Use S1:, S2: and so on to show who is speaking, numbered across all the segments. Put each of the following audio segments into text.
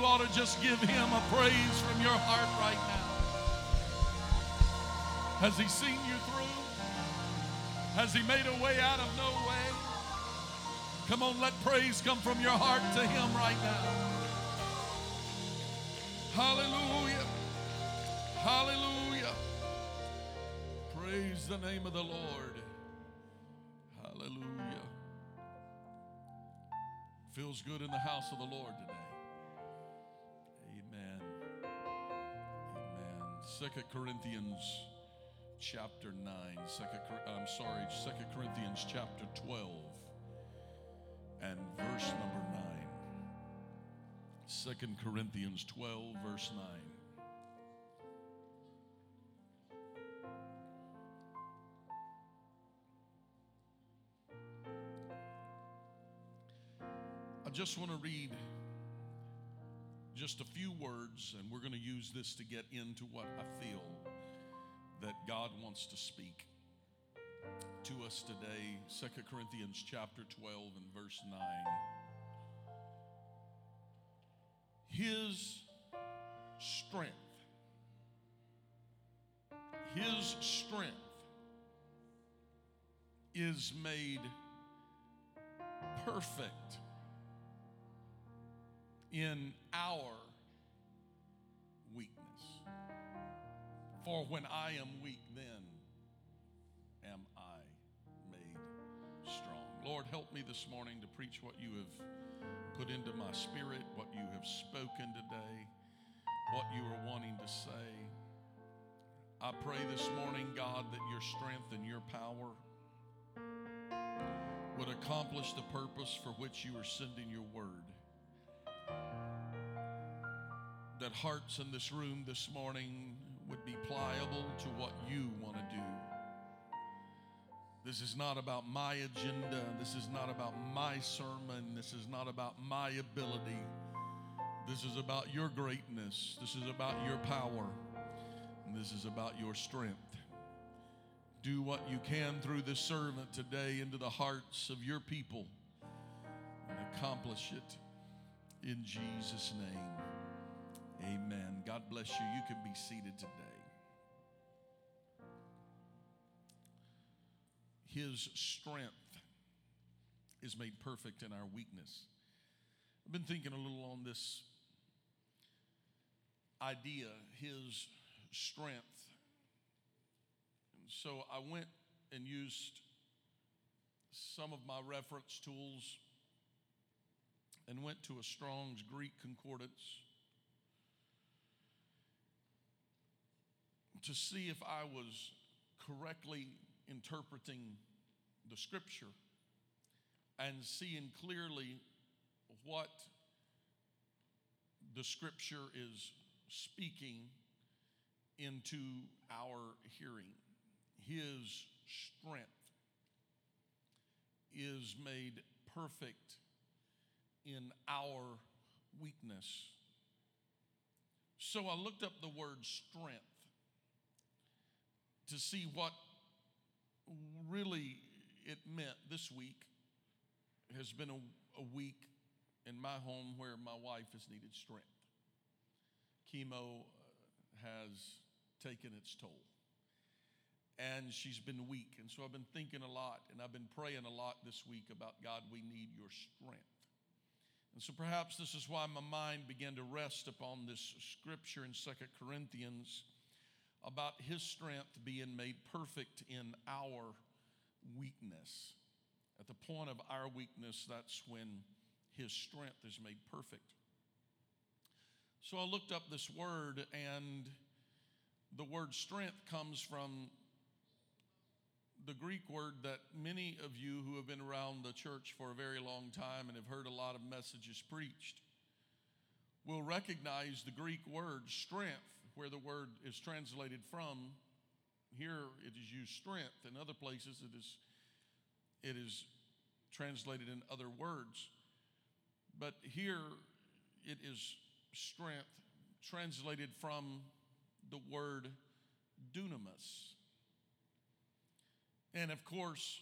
S1: You ought to just give him a praise from your heart right now. Has he seen you through? Has he made a way out of no way? Come on, let praise come from your heart to him right now. Hallelujah. Hallelujah. Praise the name of the Lord. Hallelujah. Feels good in the house of the Lord today. Second Corinthians chapter 9. Second, I'm sorry, Second Corinthians chapter 12 and verse number 9. Second Corinthians 12, verse 9. I just want to read just a few words, and we're going to use this to get into what I feel that God wants to speak to us today. Second Corinthians chapter 12 and verse 9. His strength, His strength is made perfect in our weakness. For when I am weak, then am I made strong. Lord, help me this morning to preach what you have put into my spirit, what you have spoken today, what you are wanting to say. I pray this morning, God, that your strength and your power would accomplish the purpose for which you are sending your word that hearts in this room this morning would be pliable to what you want to do. This is not about my agenda. This is not about my sermon. This is not about my ability. This is about your greatness. This is about your power. And this is about your strength. Do what you can through this servant today into the hearts of your people and accomplish it in Jesus' name. Amen. God bless you. You can be seated today. His strength is made perfect in our weakness. I've been thinking a little on this idea, His strength. And so I went and used some of my reference tools and went to a Strong's Greek concordance to see if I was correctly interpreting the scripture and seeing clearly what the scripture is speaking into our hearing. His strength is made perfect in our weakness. So I looked up the word strength to see what really it meant this week has been a, a, week in my home where my wife has needed strength. Chemo uh, has taken its toll. and she's been weak. And so I've been thinking a lot and I've been praying a lot this week about God, we need your strength. And so perhaps this is why my mind began to rest upon this scripture in Second Corinthians about his strength being made perfect in our weakness. At the point of our weakness, that's when his strength is made perfect. So I looked up this word, and the word strength comes from the Greek word that many of you who have been around the church for a very long time and have heard a lot of messages preached will recognize the Greek word strength, where the word is translated from. Here it is used strength. In other places it is it is translated in other words. But here it is strength translated from the word dunamis. And of course,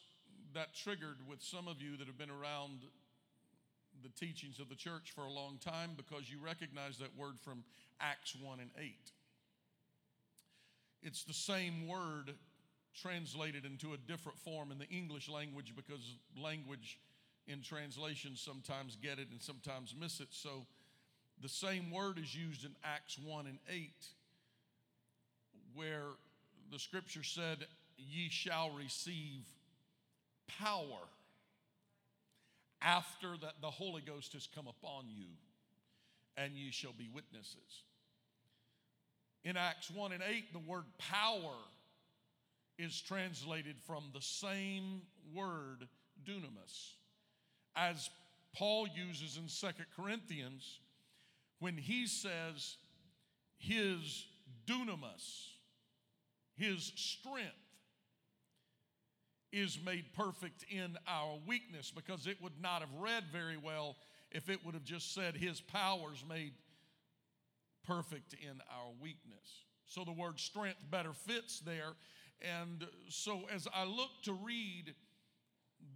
S1: that triggered with some of you that have been around the teachings of the church for a long time because you recognize that word from Acts 1 and 8. It's the same word translated into a different form in the English language because language in translation sometimes get it and sometimes miss it. So the same word is used in Acts 1 and 8, where the scripture said, Ye shall receive power after that the Holy Ghost has come upon you, and ye shall be witnesses. In Acts 1 and 8, the word power is translated from the same word, dunamis, as Paul uses in Second Corinthians when he says his dunamis, his strength, is made perfect in our weakness because it would not have read very well if it would have just said his powers made perfect in our weakness. So the word strength better fits there. And so as I look to read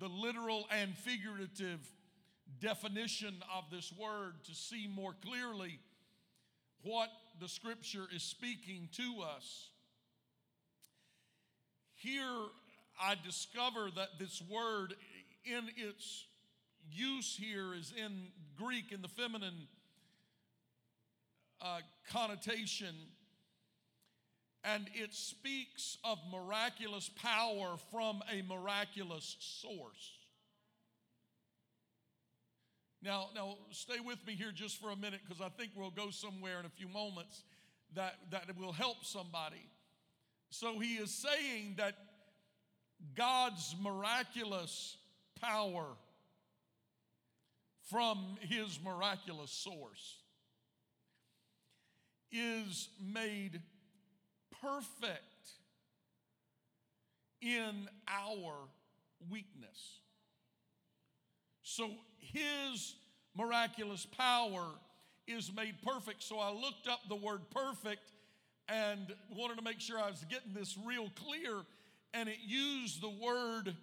S1: the literal and figurative definition of this word to see more clearly what the scripture is speaking to us. Here, I discover that this word, in its use here, is in Greek in the feminine uh, connotation, and it speaks of miraculous power from a miraculous source. Now, now stay with me here just for a minute because I think we'll go somewhere in a few moments that, that will help somebody. So he is saying that God's miraculous power from his miraculous source is made perfect in our weakness. So his miraculous power is made perfect. So I looked up the word perfect and wanted to make sure I was getting this real clear. And it used the word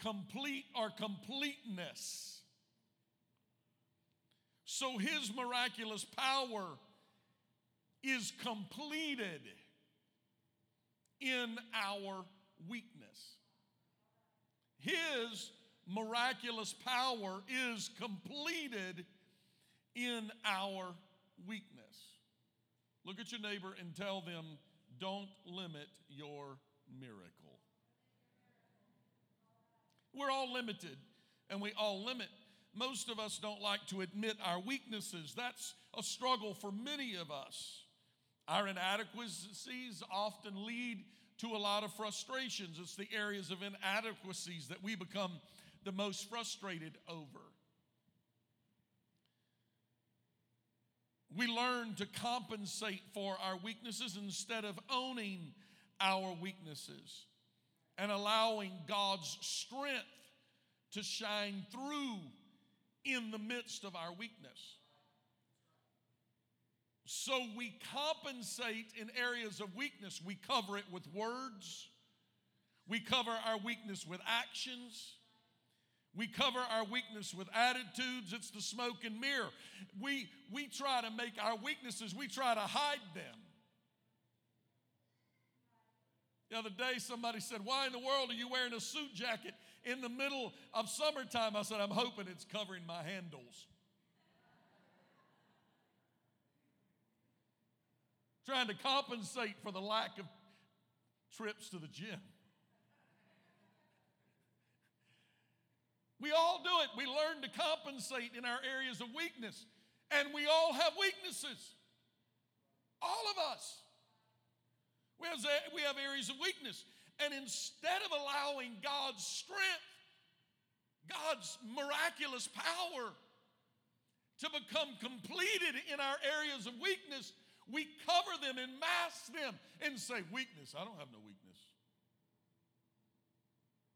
S1: complete or completeness. So his miraculous power is completed in our weakness. His miraculous power is completed in our weakness. Look at your neighbor and tell them, don't limit your miracle. We're all limited and we all limit. Most of us don't like to admit our weaknesses. That's a struggle for many of us. Our inadequacies often lead to a lot of frustrations. It's the areas of inadequacies that we become the most frustrated over. We learn to compensate for our weaknesses instead of owning our weaknesses and allowing God's strength to shine through in the midst of our weakness. So we compensate in areas of weakness. We cover it with words, we cover our weakness with actions. We cover our weakness with attitudes. It's the smoke and mirror. We, we try to make our weaknesses, we try to hide them. The other day, somebody said, Why in the world are you wearing a suit jacket in the middle of summertime? I said, I'm hoping it's covering my handles. Trying to compensate for the lack of trips to the gym. We all do it. We learn to compensate in our areas of weakness. And we all have weaknesses. All of us. We have, we have areas of weakness. And instead of allowing God's strength, God's miraculous power to become completed in our areas of weakness, we cover them and mask them and say, Weakness, I don't have no weakness.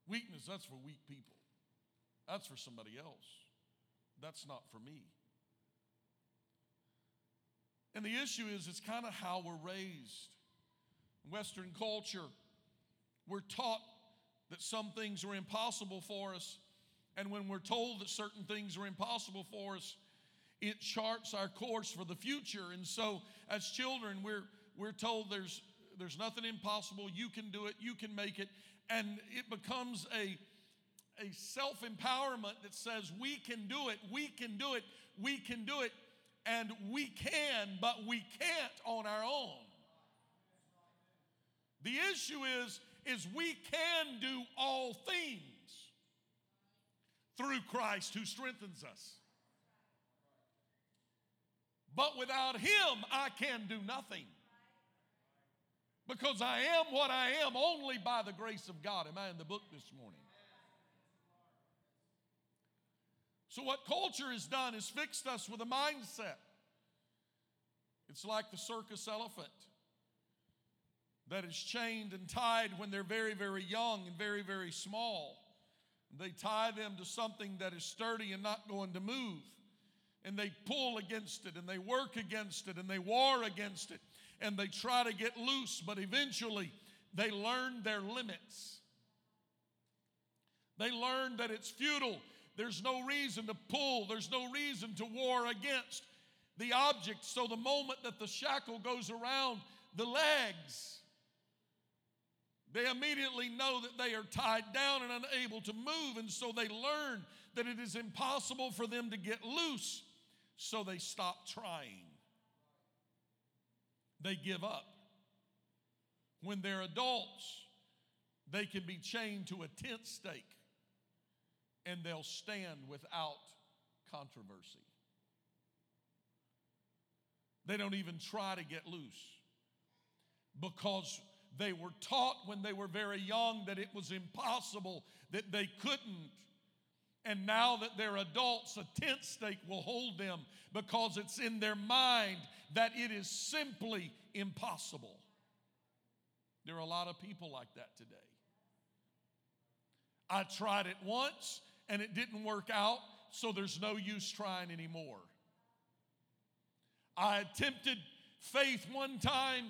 S1: Weakness, that's for weak people. That's for somebody else. That's not for me. And the issue is, it's kind of how we're raised. In Western culture, we're taught that some things are impossible for us. And when we're told that certain things are impossible for us, it charts our course for the future. And so, as children, we're, we're told there's, there's nothing impossible. You can do it, you can make it. And it becomes a, a self empowerment that says, we can do it, we can do it, we can do it, and we can, but we can't on our own. The issue is, is we can do all things through Christ who strengthens us. But without Him, I can do nothing. Because I am what I am only by the grace of God. Am I in the book this morning? So, what culture has done is fixed us with a mindset. It's like the circus elephant that is chained and tied when they're very, very young and very, very small. They tie them to something that is sturdy and not going to move. And they pull against it and they work against it and they war against it and they try to get loose, but eventually they learn their limits. They learn that it's futile there's no reason to pull, there's no reason to war against the object. So the moment that the shackle goes around the legs, they immediately know that they are tied down and unable to move. And so they learn that it is impossible for them to get loose. So they stop trying. They give up. When they're adults, they can be chained to a tent stake and they'll stand without controversy. They don't even try to get loose because they were taught when they were very young that it was impossible, that they couldn't. And now that they're adults, a tent stake will hold them because it's in their mind that it is simply impossible. There are a lot of people like that today. I tried it once and it didn't work out, so there's no use trying anymore. I attempted faith one time,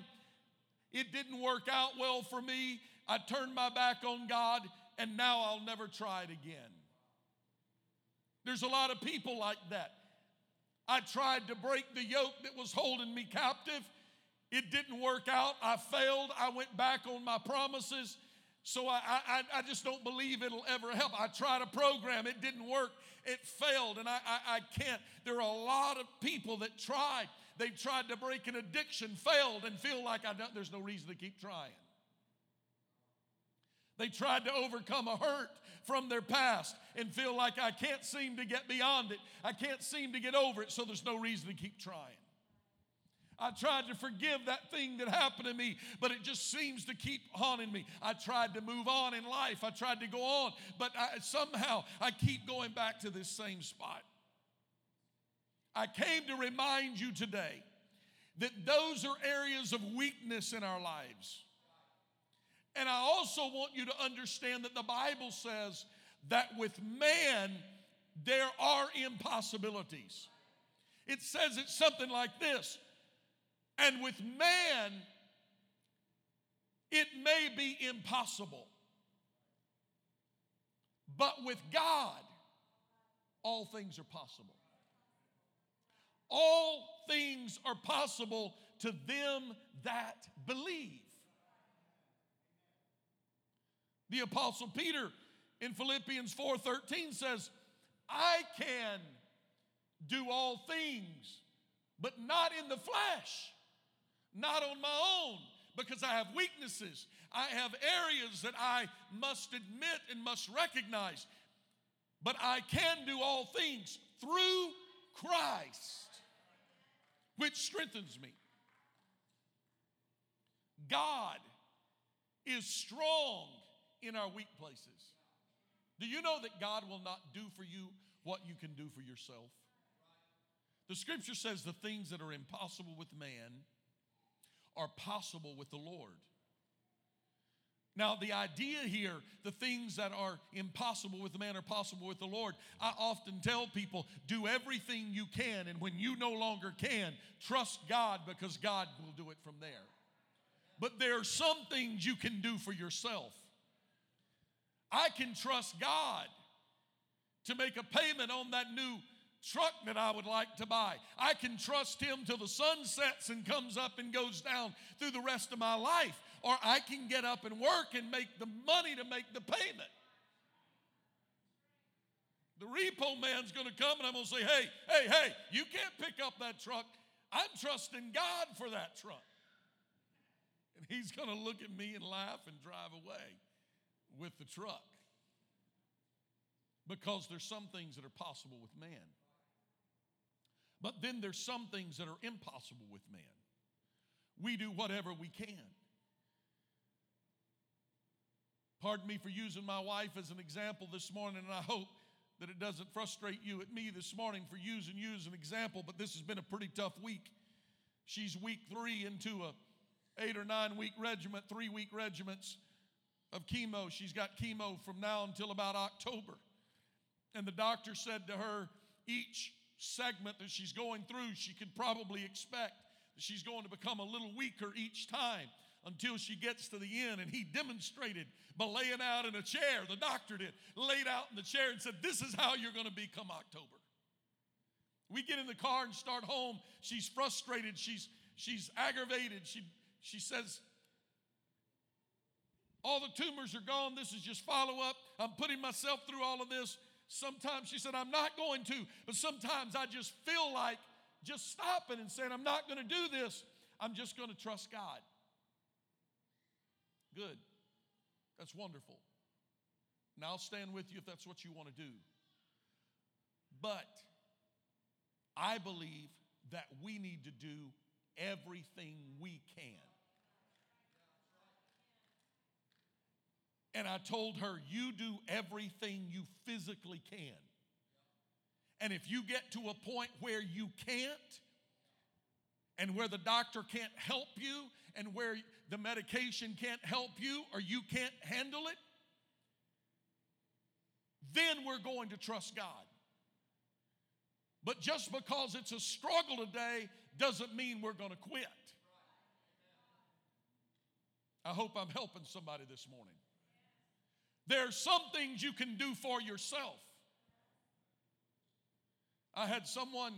S1: it didn't work out well for me. I turned my back on God, and now I'll never try it again. There's a lot of people like that. I tried to break the yoke that was holding me captive. It didn't work out. I failed. I went back on my promises so I, I, I just don't believe it'll ever help. I tried a program, it didn't work, it failed, and I, I, I can't. There are a lot of people that tried. They've tried to break an addiction, failed, and feel like I don't, there's no reason to keep trying. They tried to overcome a hurt from their past and feel like I can't seem to get beyond it. I can't seem to get over it, so there's no reason to keep trying. I tried to forgive that thing that happened to me, but it just seems to keep haunting me. I tried to move on in life. I tried to go on, but I, somehow I keep going back to this same spot. I came to remind you today that those are areas of weakness in our lives. And I also want you to understand that the Bible says that with man, there are impossibilities. It says it's something like this and with man, it may be impossible. But with God, all things are possible. All things are possible to them that believe. The apostle Peter in Philippians 4:13 says, "I can do all things, but not in the flesh, not on my own, because I have weaknesses. I have areas that I must admit and must recognize. But I can do all things through Christ, which strengthens me. God is strong in our weak places. Do you know that God will not do for you what you can do for yourself? The scripture says the things that are impossible with man are possible with the Lord. Now, the idea here, the things that are impossible with man are possible with the Lord. I often tell people, do everything you can, and when you no longer can, trust God because God will do it from there. But there are some things you can do for yourself. I can trust God to make a payment on that new truck that I would like to buy. I can trust Him till the sun sets and comes up and goes down through the rest of my life. Or I can get up and work and make the money to make the payment. The repo man's gonna come and I'm gonna say, hey, hey, hey, you can't pick up that truck. I'm trusting God for that truck. And he's gonna look at me and laugh and drive away with the truck. Because there's some things that are possible with man. But then there's some things that are impossible with man. We do whatever we can. Pardon me for using my wife as an example this morning, and I hope that it doesn't frustrate you at me this morning for using you as an example, but this has been a pretty tough week. She's week three into a eight or nine week regiment, three week regiments of chemo. She's got chemo from now until about October. And the doctor said to her, each segment that she's going through, she can probably expect that she's going to become a little weaker each time until she gets to the end. And he demonstrated by laying out in a chair, the doctor did, laid out in the chair and said, This is how you're going to be come October. We get in the car and start home. She's frustrated. She's, she's aggravated. She, she says, All the tumors are gone. This is just follow up. I'm putting myself through all of this. Sometimes she said, I'm not going to, but sometimes I just feel like just stopping and saying, I'm not going to do this. I'm just going to trust God. Good. That's wonderful. Now I'll stand with you if that's what you want to do. But I believe that we need to do everything we can. And I told her, You do everything you physically can. And if you get to a point where you can't, and where the doctor can't help you, and where the medication can't help you, or you can't handle it, then we're going to trust God. But just because it's a struggle today doesn't mean we're going to quit. I hope I'm helping somebody this morning. There are some things you can do for yourself. I had someone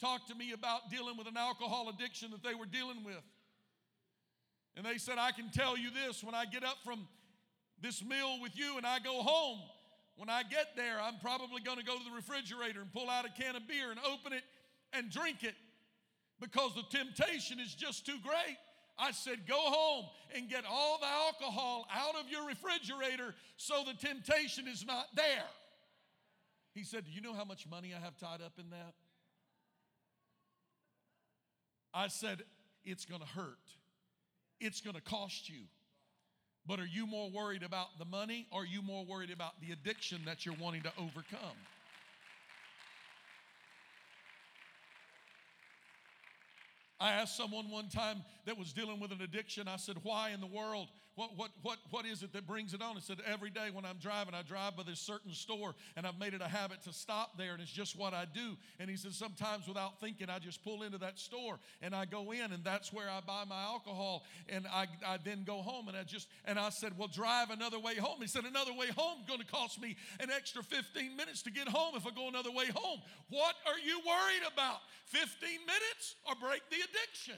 S1: talk to me about dealing with an alcohol addiction that they were dealing with. And they said, I can tell you this when I get up from this meal with you and I go home, when I get there, I'm probably going to go to the refrigerator and pull out a can of beer and open it and drink it because the temptation is just too great. I said, go home and get all the alcohol out of your refrigerator so the temptation is not there. He said, Do you know how much money I have tied up in that? I said, It's going to hurt, it's going to cost you. But are you more worried about the money or are you more worried about the addiction that you're wanting to overcome? I asked someone one time that was dealing with an addiction, I said, Why in the world what, what, what, what is it that brings it on? He said, Every day when I'm driving, I drive by this certain store and I've made it a habit to stop there and it's just what I do. And he said, Sometimes without thinking, I just pull into that store and I go in and that's where I buy my alcohol and I, I then go home and I just, and I said, Well, drive another way home. He said, Another way home going to cost me an extra 15 minutes to get home if I go another way home. What are you worried about? 15 minutes or break the addiction?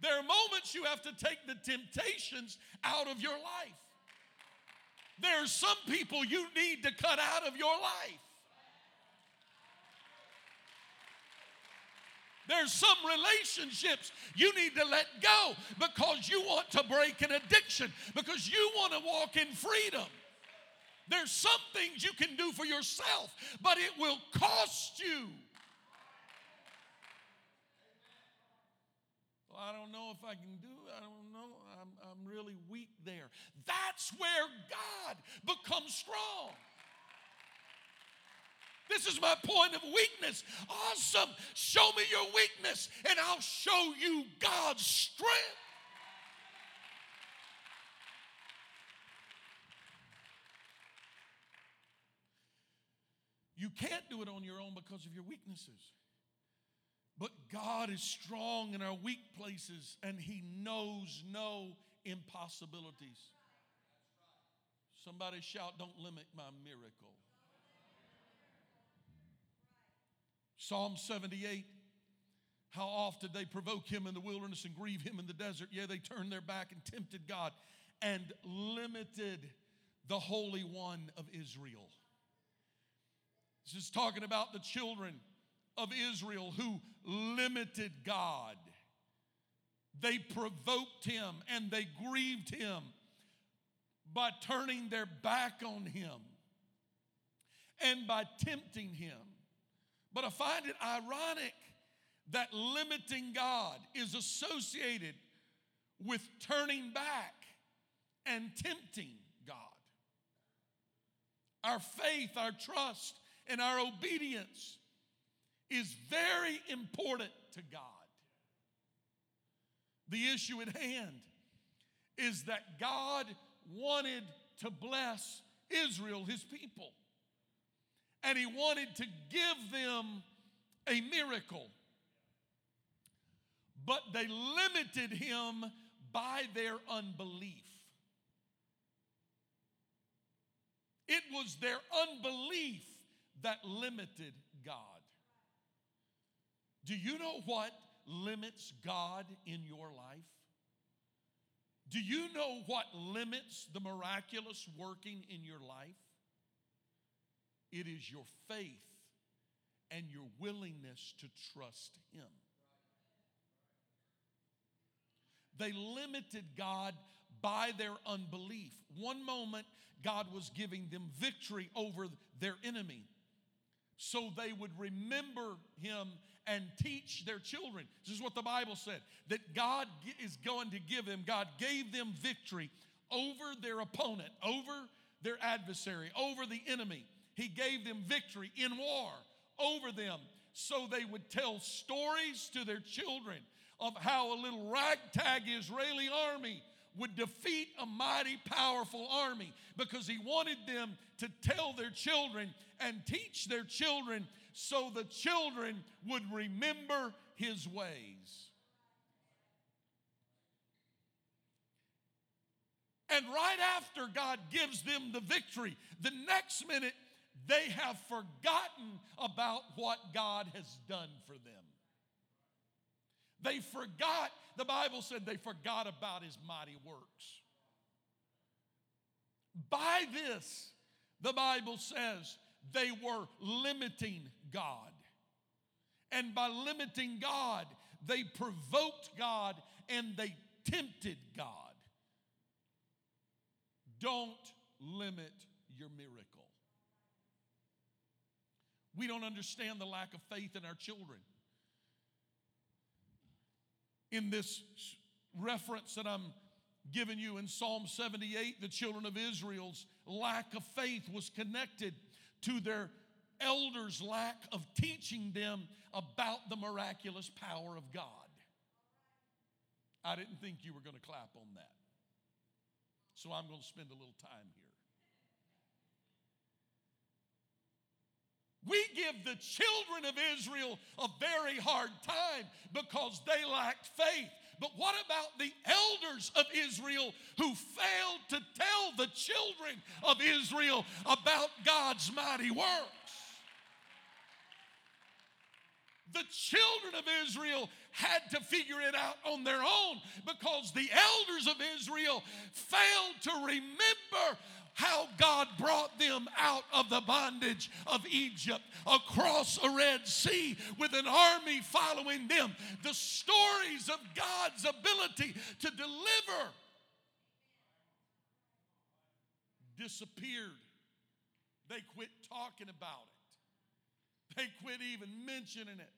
S1: There are moments you have to take the temptations out of your life. There are some people you need to cut out of your life. There's some relationships you need to let go because you want to break an addiction, because you want to walk in freedom. There's some things you can do for yourself, but it will cost you. I don't know if I can do it. I don't know. I'm, I'm really weak there. That's where God becomes strong. This is my point of weakness. Awesome. Show me your weakness, and I'll show you God's strength. You can't do it on your own because of your weaknesses. But God is strong in our weak places, and He knows no impossibilities. Somebody shout, Don't limit my miracle. Psalm 78 How oft did they provoke him in the wilderness and grieve him in the desert? Yeah, they turned their back and tempted God and limited the Holy One of Israel. This is talking about the children of Israel who limited God. They provoked him and they grieved him by turning their back on him and by tempting him. But I find it ironic that limiting God is associated with turning back and tempting God. Our faith, our trust, and our obedience is very important to God. The issue at hand is that God wanted to bless Israel, his people, and he wanted to give them a miracle. But they limited him by their unbelief. It was their unbelief that limited God. Do you know what limits God in your life? Do you know what limits the miraculous working in your life? It is your faith and your willingness to trust Him. They limited God by their unbelief. One moment, God was giving them victory over their enemy so they would remember him and teach their children. This is what the Bible said that God is going to give them, God gave them victory over their opponent, over their adversary, over the enemy. He gave them victory in war over them so they would tell stories to their children of how a little ragtag Israeli army would defeat a mighty, powerful army because he wanted them to tell their children and teach their children so the children would remember his ways. And right after God gives them the victory, the next minute they have forgotten about what God has done for them. They forgot, the Bible said they forgot about his mighty works. By this, the Bible says they were limiting God. And by limiting God, they provoked God and they tempted God. Don't limit your miracle. We don't understand the lack of faith in our children. In this reference that I'm giving you in Psalm 78, the children of Israel's lack of faith was connected to their elders' lack of teaching them about the miraculous power of God. I didn't think you were going to clap on that. So I'm going to spend a little time here. We give the children of Israel a very hard time because they lacked faith. But what about the elders of Israel who failed to tell the children of Israel about God's mighty works? The children of Israel had to figure it out on their own because the elders of Israel failed to remember how God brought them out of the bondage of Egypt across a Red Sea with an army following them. The stories of God's ability to deliver disappeared. They quit talking about it, they quit even mentioning it.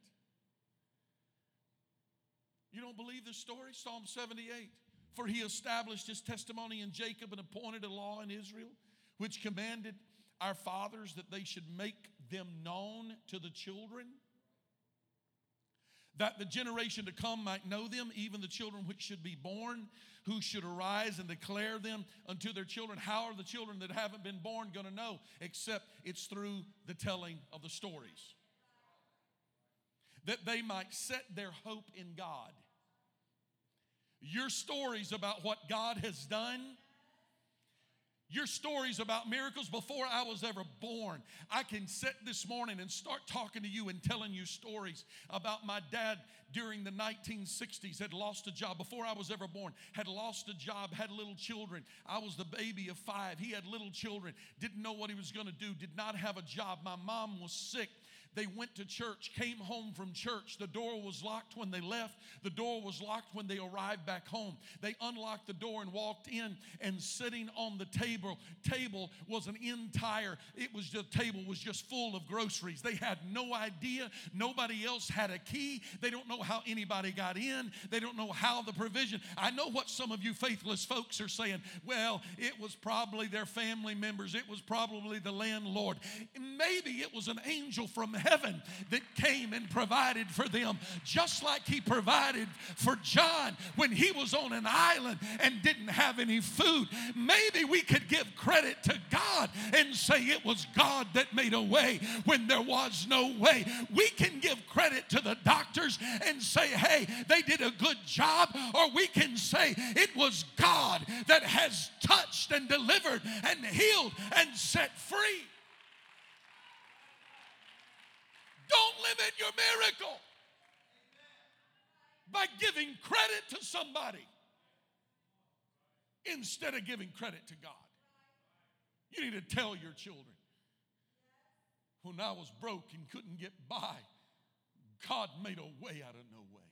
S1: You don't believe the story? Psalm 78. For he established his testimony in Jacob and appointed a law in Israel, which commanded our fathers that they should make them known to the children, that the generation to come might know them, even the children which should be born, who should arise and declare them unto their children. How are the children that haven't been born going to know? Except it's through the telling of the stories. That they might set their hope in God your stories about what God has done, your stories about miracles before I was ever born. I can sit this morning and start talking to you and telling you stories about my dad during the 1960s had lost a job before I was ever born, had lost a job, had little children. I was the baby of five. He had little children, didn't know what he was going to do, did not have a job. My mom was sick they went to church, came home from church. The door was locked when they left, the door was locked when they arrived back home. They unlocked the door and walked in, and sitting on the table, table was an entire, it was the table was just full of groceries. They had no idea. Nobody else had a key. They don't know how anybody got in. They don't know how the provision. I know what some of you faithless folks are saying. Well, it was probably their family members, it was probably the landlord. Maybe it was an angel from heaven that came and provided for them, just like He provided for John when he was on an island and didn't have any food. Maybe we could give credit to God and say it was God that made a way when there was no way. We can give credit to the doctors and say, hey, they did a good job, or we can say it was God that has touched and delivered and healed and set free. Don't limit your miracle by giving credit to somebody instead of giving credit to God. You need to tell your children when I was broke and couldn't get by, God made a way out of no way.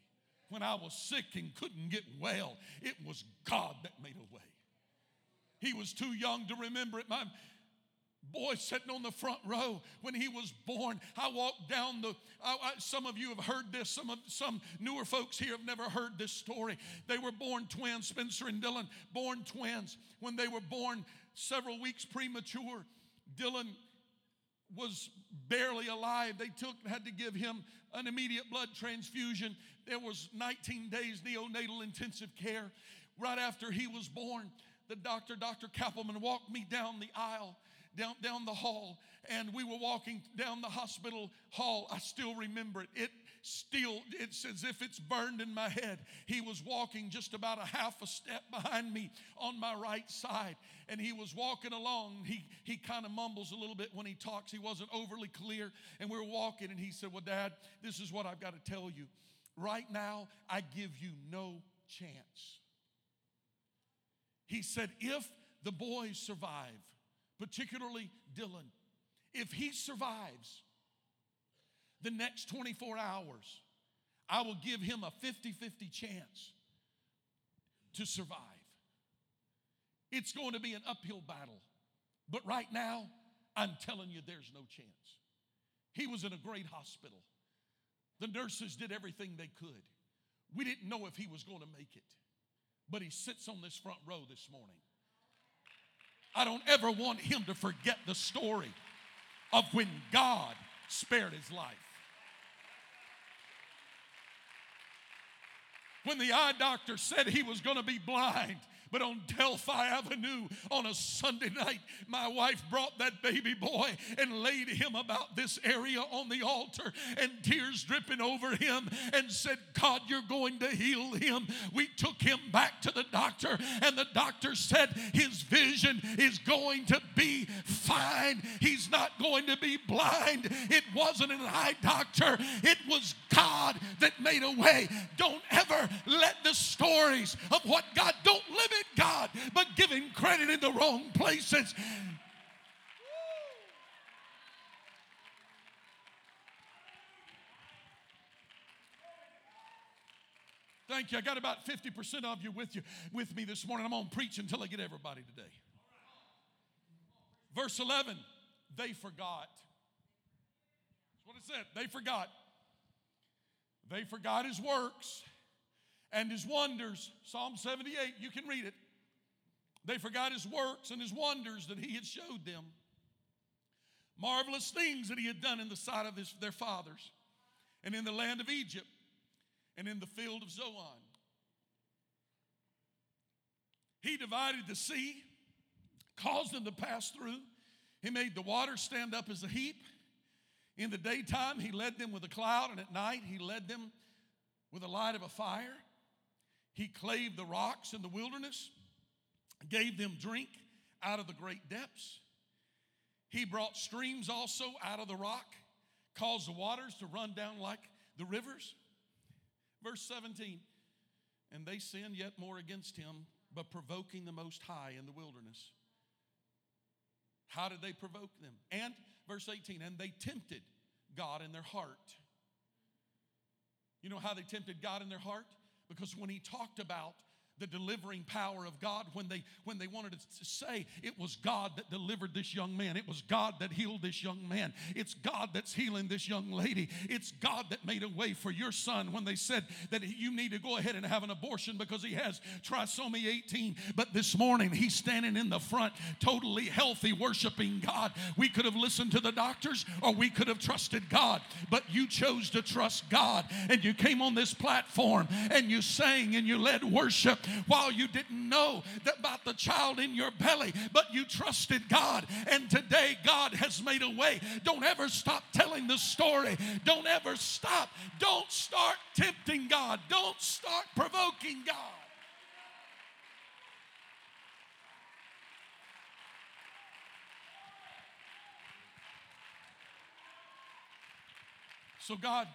S1: When I was sick and couldn't get well, it was God that made a way. He was too young to remember it. My, boy sitting on the front row when he was born. I walked down the. I, I, some of you have heard this. Some of some newer folks here have never heard this story. They were born twins. Spencer and Dylan born twins. When they were born, several weeks premature, Dylan was barely alive. They took had to give him an immediate blood transfusion. There was 19 days neonatal intensive care. Right after he was born, the doctor, Dr. Kappelman, walked me down the aisle down, down the hall and we were walking down the hospital hall. I still remember it. It still, it's as if it's burned in my head. He was walking just about a half a step behind me on my right side. And he was walking along. He, he kind of mumbles a little bit when he talks. He wasn't overly clear. And we were walking, and he said, Well, Dad, this is what I've got to tell you. Right now, I give you no chance. He said, If the boys survive, particularly Dylan, if he survives the next 24 hours, I will give him a 50 50 chance to survive. It's going to be an uphill battle. But right now, I'm telling you, there's no chance. He was in a great hospital. The nurses did everything they could. We didn't know if he was going to make it. But he sits on this front row this morning. I don't ever want him to forget the story of when God spared his life. When the eye doctor said he was going to be blind But on Delphi Avenue on a Sunday night, my wife brought that baby boy and laid him about this area on the altar and tears dripping over him and said, God, you're going to heal him. We took him back to the doctor, and the doctor said his vision is going to be fine. He's not going to be blind. It wasn't an eye doctor, it was God that made a way. Don't ever let the stories of what God, don't limit God, but giving credit in the wrong places. Thank you. I got about 50% of you with you with me this morning. I'm going to preach until I get everybody today. Verse 11, they forgot. That's what it said. They forgot. They forgot his works and his wonders. Psalm 78, you can read it. They forgot his works and his wonders that he had showed them. Marvelous things that he had done in the sight of his, their fathers and in the land of Egypt and in the field of Zoan. He divided the sea, caused them to pass through. He made the water stand up as a heap. In the daytime, he led them with a cloud, and at night, he led them with the light of a fire. He clave the rocks in the wilderness, gave them drink out of the great depths. He brought streams also out of the rock, caused the waters to run down like the rivers. Verse 17, and they sinned yet more against him, but provoking the Most High in the wilderness. How did they provoke them? And verse 18, and they tempted God in their heart. You know how they tempted God in their heart? Because when he talked about the delivering power of God when they when they wanted to say it was God that delivered this young man. It was God that healed this young man. It's God that's healing this young lady. It's God that made a way for your son when they said that you need to go ahead and have an abortion because he has trisomy 18. But this morning he's standing in the front, totally healthy, worshiping God. We could have listened to the doctors or we could have trusted God, but you chose to trust God and you came on this platform and you sang and you led worship while you didn't know about the child in your belly, but you trusted God. And today, God has made a way. Don't ever stop telling the story. Don't ever stop. Don't start tempting God. Don't start provoking God. So, God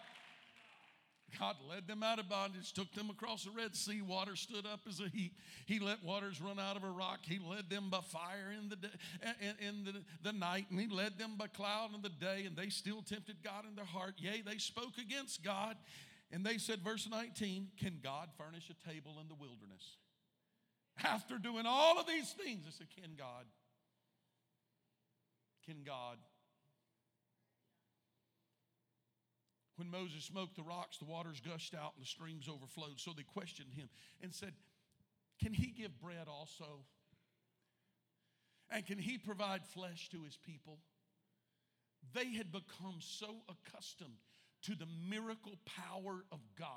S1: God led them out of bondage, took them across the Red Sea. Water stood up as a heap. He let waters run out of a rock. He led them by fire in the, day, in, in the, the night, and He led them by cloud in the day, and they still tempted God in their heart. Yea, they spoke against God. And they said, verse 19, Can God furnish a table in the wilderness? After doing all of these things, they said, Can God? Can God? When Moses smote the rocks, the waters gushed out and the streams overflowed. So they questioned him and said, Can he give bread also? And can he provide flesh to his people? They had become so accustomed to the miracle power of God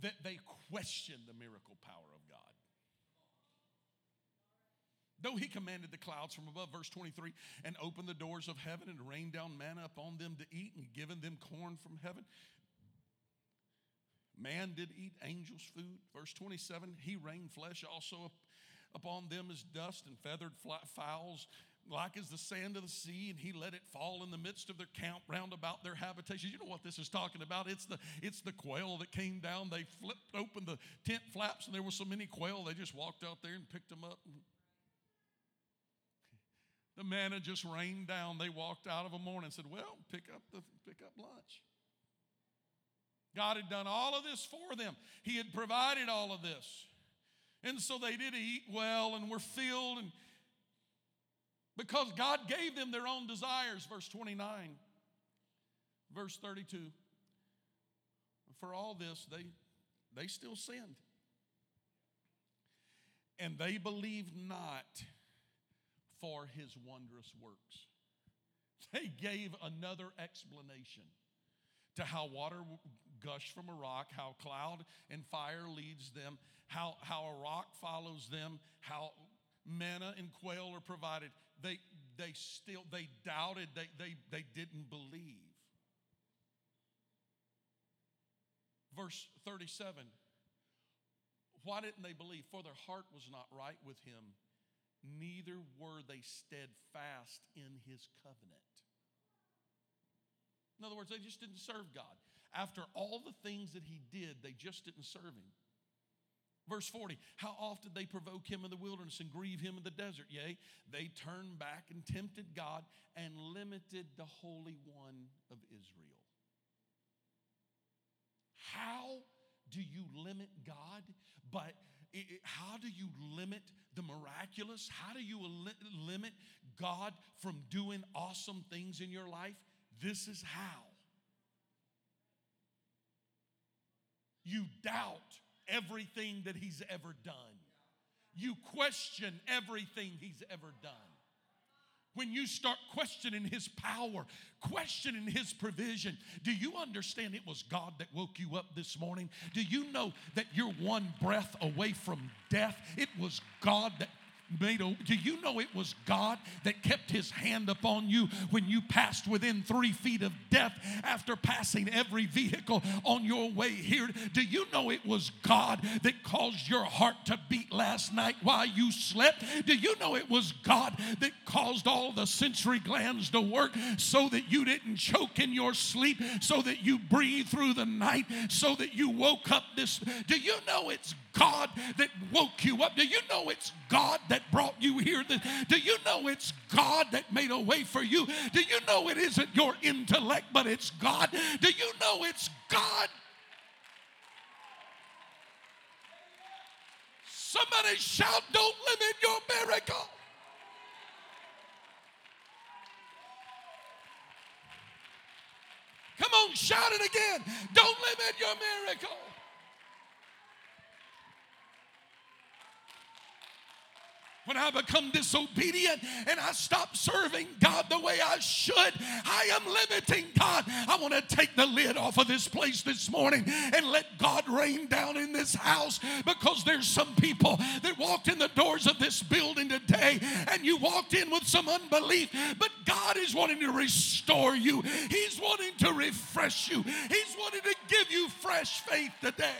S1: that they questioned the miracle power of God. Though he commanded the clouds from above, verse 23, and opened the doors of heaven and rained down manna upon them to eat and given them corn from heaven. Man did eat angels' food. Verse 27, he rained flesh also upon them as dust and feathered fowls like as the sand of the sea, and he let it fall in the midst of their camp round about their habitations. You know what this is talking about? It's the it's the quail that came down. They flipped open the tent flaps, and there were so many quail, they just walked out there and picked them up the manna just rained down. They walked out of a morning and said, Well, pick up, the, pick up lunch. God had done all of this for them, He had provided all of this. And so they did eat well and were filled. And because God gave them their own desires, verse 29, verse 32. For all this, they, they still sinned. And they believed not for his wondrous works. They gave another explanation to how water gush from a rock, how cloud and fire leads them, how, how a rock follows them, how manna and quail are provided. They, they still, they doubted, they, they, they didn't believe. Verse 37 Why didn't they believe? For their heart was not right with him, neither were they steadfast in his covenant. In other words, they just didn't serve God. After all the things that he did, they just didn't serve him. Verse 40, how often they provoke him in the wilderness and grieve him in the desert? Yea, they turned back and tempted God and limited the Holy One of Israel. How do you limit God? But how do you limit the miraculous? How do you limit God from doing awesome things in your life? This is how. You doubt everything that He's ever done, you question everything He's ever done. When you start questioning his power, questioning his provision, do you understand it was God that woke you up this morning? Do you know that you're one breath away from death? It was God that do you know it was God that kept his hand upon you when you passed within three feet of death after passing every vehicle on your way here? Do you know it was God that caused your heart to beat last night while you slept? Do you know it was God that caused all the sensory glands to work so that you didn't choke in your sleep, so that you breathed through the night, so that you woke up this? Do you know it's God that woke you up? Do you know it's God that brought you here? Do you know it's God that made a way for you? Do you know it isn't your intellect, but it's God? Do you know it's God? Somebody shout, Don't limit your miracle. Come on, shout it again. Don't limit your miracle. When I become disobedient and I stop serving God the way I should, I am limiting God. I want to take the lid off of this place this morning and let God rain down in this house because there's some people that walked in the doors of this building today and you walked in with some unbelief, but God is wanting to restore you. He's wanting to refresh you. He's wanting to give you fresh faith today.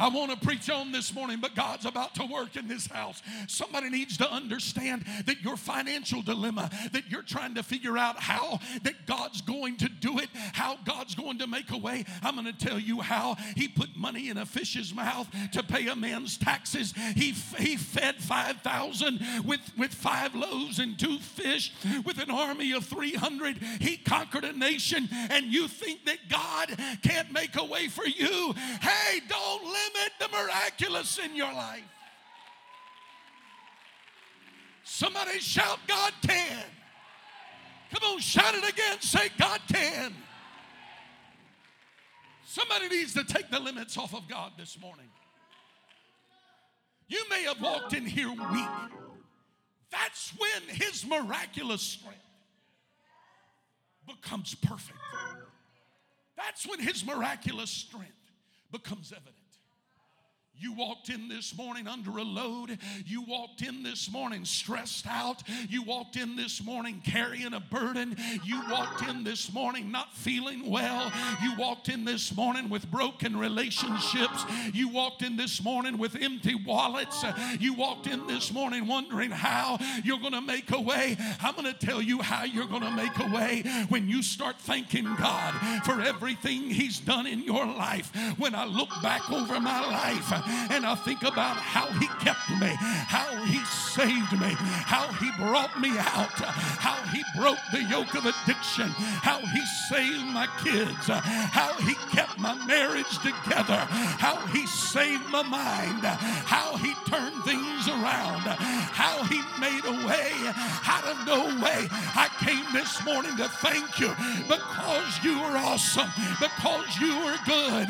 S1: I want to preach on this morning, but God's about to work in this house. Somebody needs to understand that your financial dilemma, that you're trying to figure out how that God's going to do it, how God's going to make a way. I'm going to tell you how He put money in a fish's mouth to pay a man's taxes. He, he fed 5,000 with, with five loaves and two fish with an army of 300. He conquered a nation, and you think that God can't make a way for you. Hey, don't limit limit the miraculous in your life. Somebody shout, God can. Come on, shout it again. Say, God can. Somebody needs to take the limits off of God this morning. You may have walked in here weak. That's when His miraculous strength becomes perfect. That's when His miraculous strength becomes evident. You walked in this morning under a load. You walked in this morning stressed out. You walked in this morning carrying a burden. You walked in this morning not feeling well. You walked in this morning with broken relationships. You walked in this morning with empty wallets. You walked in this morning wondering how you're going to make a way. I'm going to tell you how you're going to make a way when you start thanking God for everything He's done in your life. When I look back over my life, and I think about how He kept me, how He saved me, how He brought me out, how He broke the yoke of addiction, how He saved my kids, how He kept my marriage together, how He saved my mind, how He turned things around, how He made a way out of no way. I came this morning to thank you because you are awesome, because you are good.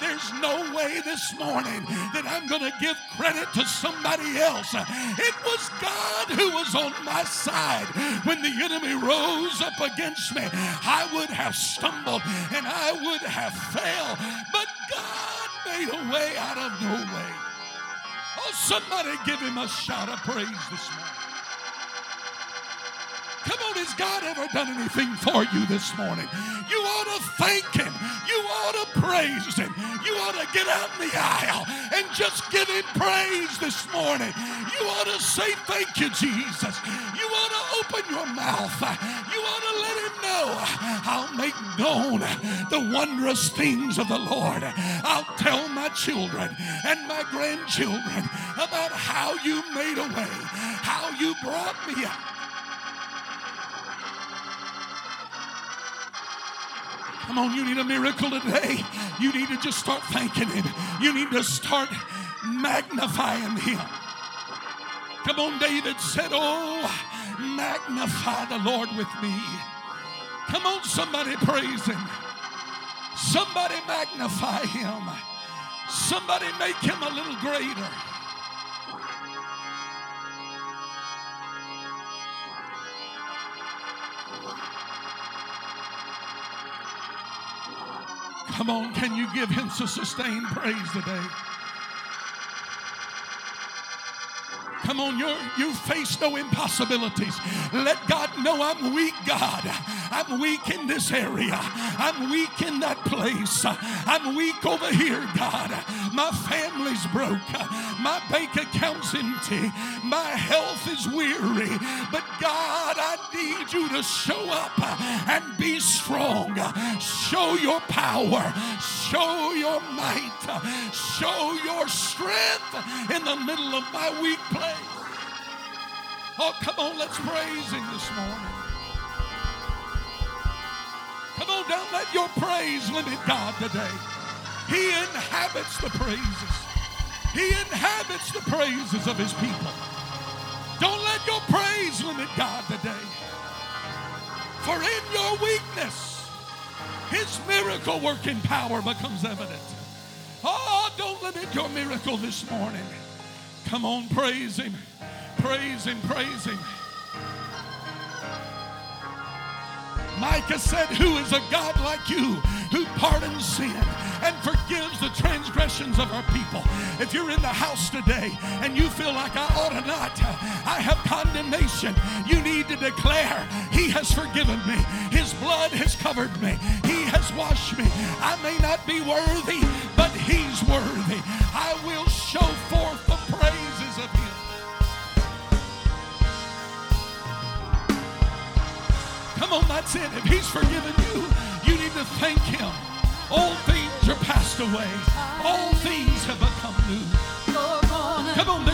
S1: There's no way this morning that I'm going to give credit to somebody else. It was God who was on my side when the enemy rose up against me. I would have stumbled and I would have failed, but God made a way out of no way. Oh, somebody give him a shout of praise this morning. Come on, has God ever done anything for you this morning? You ought to thank Him. You ought to praise Him. You ought to get out in the aisle and just give Him praise this morning. You ought to say, Thank you, Jesus. You ought to open your mouth. You ought to let Him know, I'll make known the wondrous things of the Lord. I'll tell my children and my grandchildren about how you made a way, how you brought me out. Come on, you need a miracle today. You need to just start thanking Him. You need to start magnifying Him. Come on, David said, Oh, magnify the Lord with me. Come on, somebody praise Him. Somebody magnify Him. Somebody make Him a little greater. Come on, can you give him some sustained praise today? Come on, you you face no impossibilities. Let God know I'm weak, God. I'm weak in this area. I'm weak in that place. I'm weak over here, God. My family's broke. My bank account's empty. My health is weary. But God, I need you to show up and be strong. Show your power. Show your might. Show your strength in the middle of my weak place. Oh, come on, let's praise Him this morning. Come on, don't let your praise limit God today. He inhabits the praises. He inhabits the praises of His people. Don't let your praise limit God today. For in your weakness, His miracle working power becomes evident. Oh, don't limit your miracle this morning. Come on, praise Him. Praise Him, praise Him. Micah said, Who is a God like you who pardons sin and forgives the transgressions of our people? If you're in the house today and you feel like I ought to not, I have condemnation, you need to declare, He has forgiven me. His blood has covered me. He has washed me. I may not be worthy, but He's worthy. I will show forth Come on, that's it. If He's forgiven you, you need to thank Him. All things are passed away, all things have become new. Come on,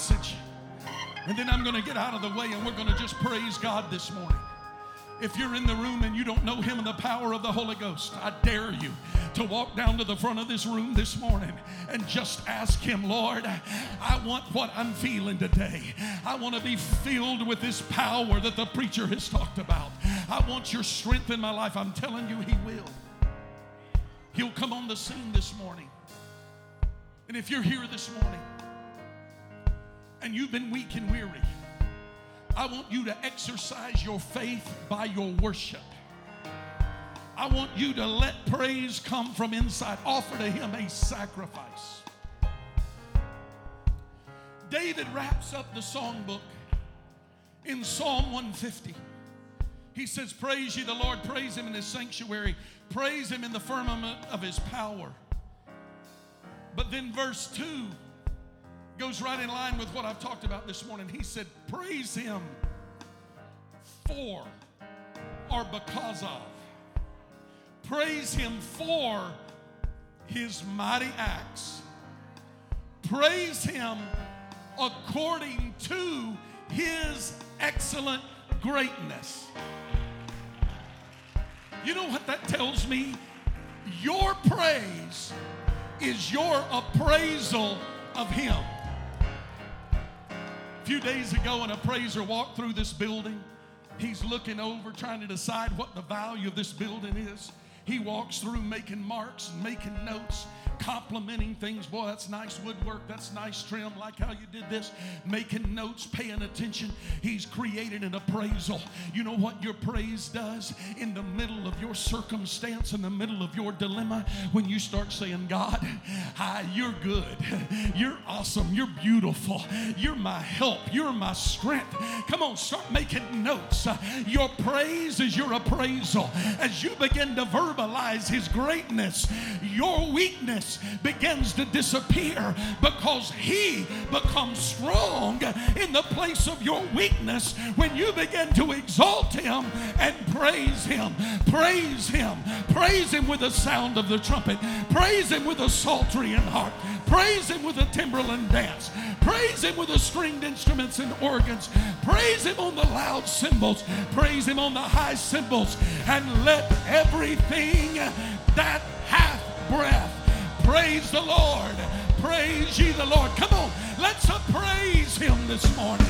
S1: passage. And then I'm going to get out of the way and we're going to just praise God this morning. If you're in the room and you don't know Him and the power of the Holy Ghost, I dare you to walk down to the front of this room this morning and just ask Him, Lord, I want what I'm feeling today. I want to be filled with this power that the preacher has talked about. I want your strength in my life. I'm telling you, He will. He'll come on the scene this morning. And if you're here this morning and you've been weak and weary, I want you to exercise your faith by your worship. I want you to let praise come from inside. Offer to Him a sacrifice. David wraps up the songbook in Psalm 150. He says, Praise ye the Lord, praise Him in His sanctuary, praise Him in the firmament of His power. But then verse 2 goes right in line with what I've talked about this morning. He said, Praise Him for or because of. Praise Him for His mighty acts. Praise Him according to His excellent greatness. You know what that tells me? Your praise is your appraisal of Him. Few days ago, an appraiser walked through this building. He's looking over, trying to decide what the value of this building is. He walks through making marks and making notes complimenting things. Boy, that's nice woodwork. That's nice trim. Like how you did this. Making notes, paying attention. He's created an appraisal. You know what your praise does in the middle of your circumstance, in the middle of your dilemma, when you start saying, God, hi, you're good. You're awesome. You're beautiful. You're my help. You're my strength. Come on, start making notes. Your praise is your appraisal. As you begin to verbalize His greatness, your weakness begins to disappear because He becomes strong in the place of your weakness when you begin to exalt Him and praise Him. Praise Him. Praise Him with the sound of the trumpet. Praise Him with a psaltery and harp. Praise Him with a timbrel and dance. Praise Him with the stringed instruments and organs. Praise Him on the loud cymbals. Praise Him on the high cymbals. And let everything that hath breath Praise the Lord. Praise ye the Lord. Come on, let's praise him this morning.